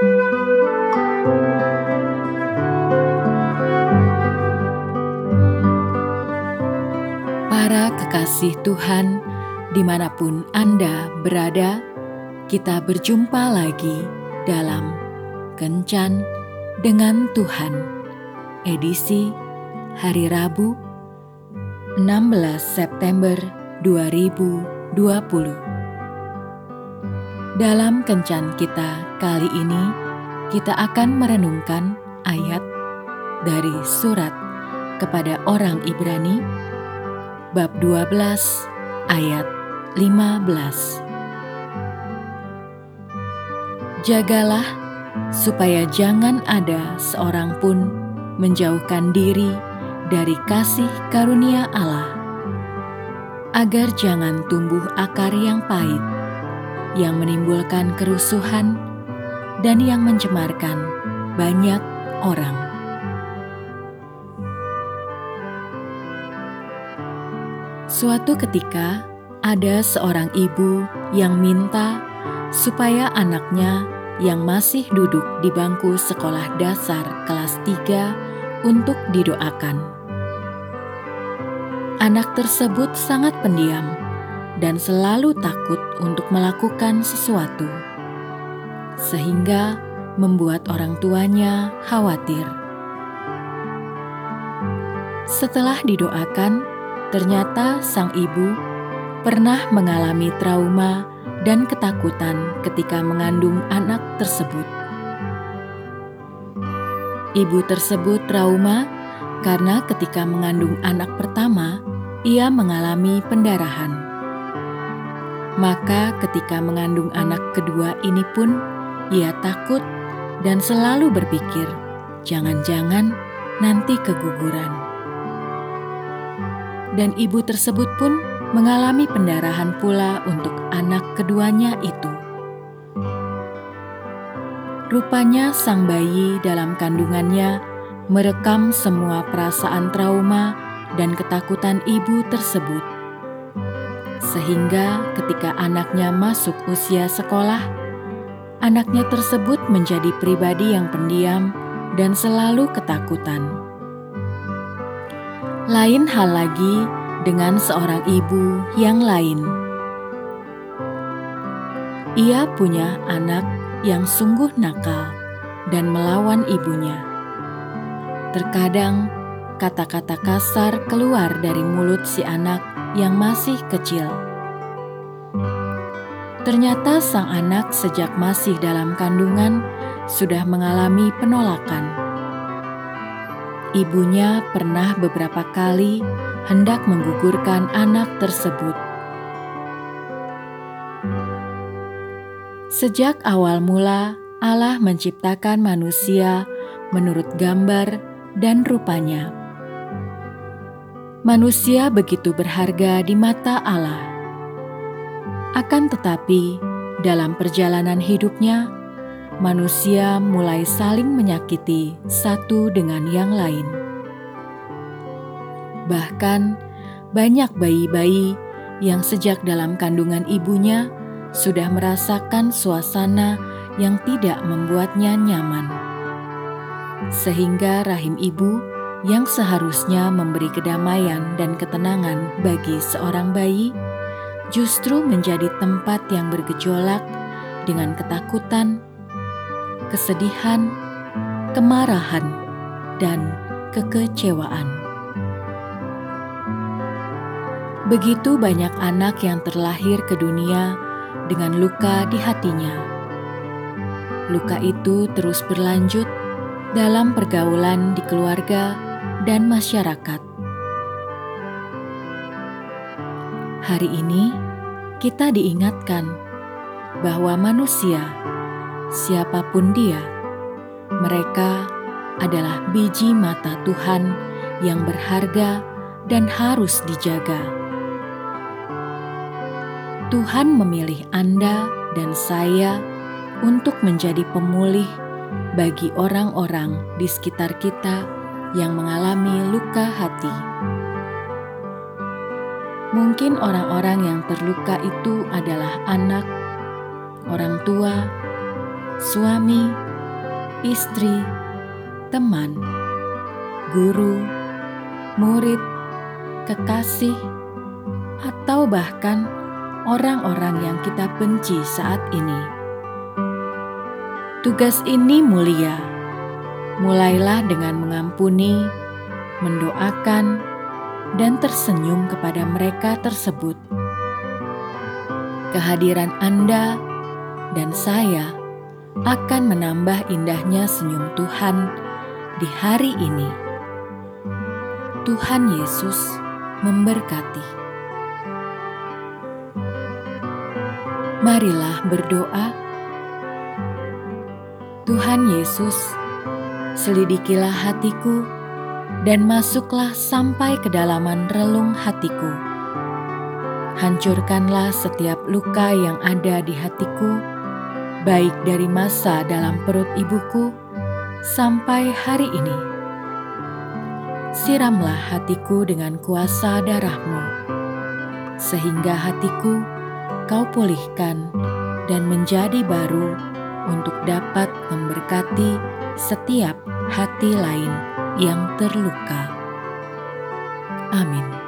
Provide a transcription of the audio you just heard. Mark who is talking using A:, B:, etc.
A: Para kekasih Tuhan, di mana pun Anda berada, kita berjumpa lagi dalam Kencan dengan Tuhan, edisi hari Rabu 16 September 2020. Dalam kencan kita kali ini, kita akan merenungkan ayat dari surat kepada orang Ibrani bab 12 ayat 15. Jagalah supaya jangan ada seorang pun menjauhkan diri dari kasih karunia Allah, agar jangan tumbuh akar yang pahit yang menimbulkan kerusuhan dan yang mencemarkan banyak orang. Suatu ketika, ada seorang ibu yang minta supaya anaknya yang masih duduk di bangku sekolah dasar kelas 3 untuk didoakan. Anak tersebut sangat pendiam dan selalu takut untuk melakukan sesuatu, sehingga membuat orang tuanya khawatir. Setelah didoakan, ternyata sang ibu pernah mengalami trauma dan ketakutan ketika mengandung anak tersebut. Ibu tersebut trauma karena ketika mengandung anak pertama, ia mengalami pendarahan. Maka, ketika mengandung anak kedua ini pun, ia takut dan selalu berpikir, "Jangan-jangan nanti keguguran." Dan ibu tersebut pun mengalami pendarahan pula untuk anak keduanya itu. Rupanya, sang bayi dalam kandungannya merekam semua perasaan trauma dan ketakutan ibu tersebut sehingga ketika anaknya masuk usia sekolah, anaknya tersebut menjadi pribadi yang pendiam dan selalu ketakutan. Lain hal lagi dengan seorang ibu yang lain. Ia punya anak yang sungguh nakal dan melawan ibunya. Terkadang kata-kata kasar keluar dari mulut si anak yang masih kecil. Ternyata sang anak sejak masih dalam kandungan sudah mengalami penolakan. Ibunya pernah beberapa kali hendak menggugurkan anak tersebut. Sejak awal mula, Allah menciptakan manusia menurut gambar dan rupanya manusia begitu berharga di mata Allah. Akan tetapi, dalam perjalanan hidupnya, manusia mulai saling menyakiti satu dengan yang lain. Bahkan, banyak bayi-bayi yang sejak dalam kandungan ibunya sudah merasakan suasana yang tidak membuatnya nyaman, sehingga rahim ibu yang seharusnya memberi kedamaian dan ketenangan bagi seorang bayi, justru menjadi tempat yang bergejolak dengan ketakutan, kesedihan, kemarahan, dan kekecewaan. Begitu banyak anak yang terlahir ke dunia dengan luka di hatinya. Luka itu terus berlanjut dalam pergaulan di keluarga dan masyarakat. Hari ini kita diingatkan bahwa manusia, siapa pun dia, mereka adalah biji mata Tuhan yang berharga dan harus dijaga. Tuhan memilih Anda dan saya untuk menjadi pemulih bagi orang-orang di sekitar kita yang mengalami luka hati. Mungkin orang-orang yang terluka itu adalah anak, orang tua, suami, istri, teman, guru, murid, kekasih, atau bahkan orang-orang yang kita benci saat ini. Tugas ini mulia. Mulailah dengan mengampuni, mendoakan, dan tersenyum kepada mereka tersebut. Kehadiran Anda dan saya akan menambah indahnya senyum Tuhan di hari ini. Tuhan Yesus memberkati. Marilah berdoa. Tuhan Yesus, selidikilah hatiku dan masuklah sampai kedalaman relung hatiku. Hancurkanlah setiap luka yang ada di hatiku, baik dari masa dalam perut ibuku sampai hari ini. Siramlah hatiku dengan kuasa darahmu, sehingga hatiku kau pulihkan dan menjadi baru untuk dapat memberkati setiap hati lain yang terluka. Amin.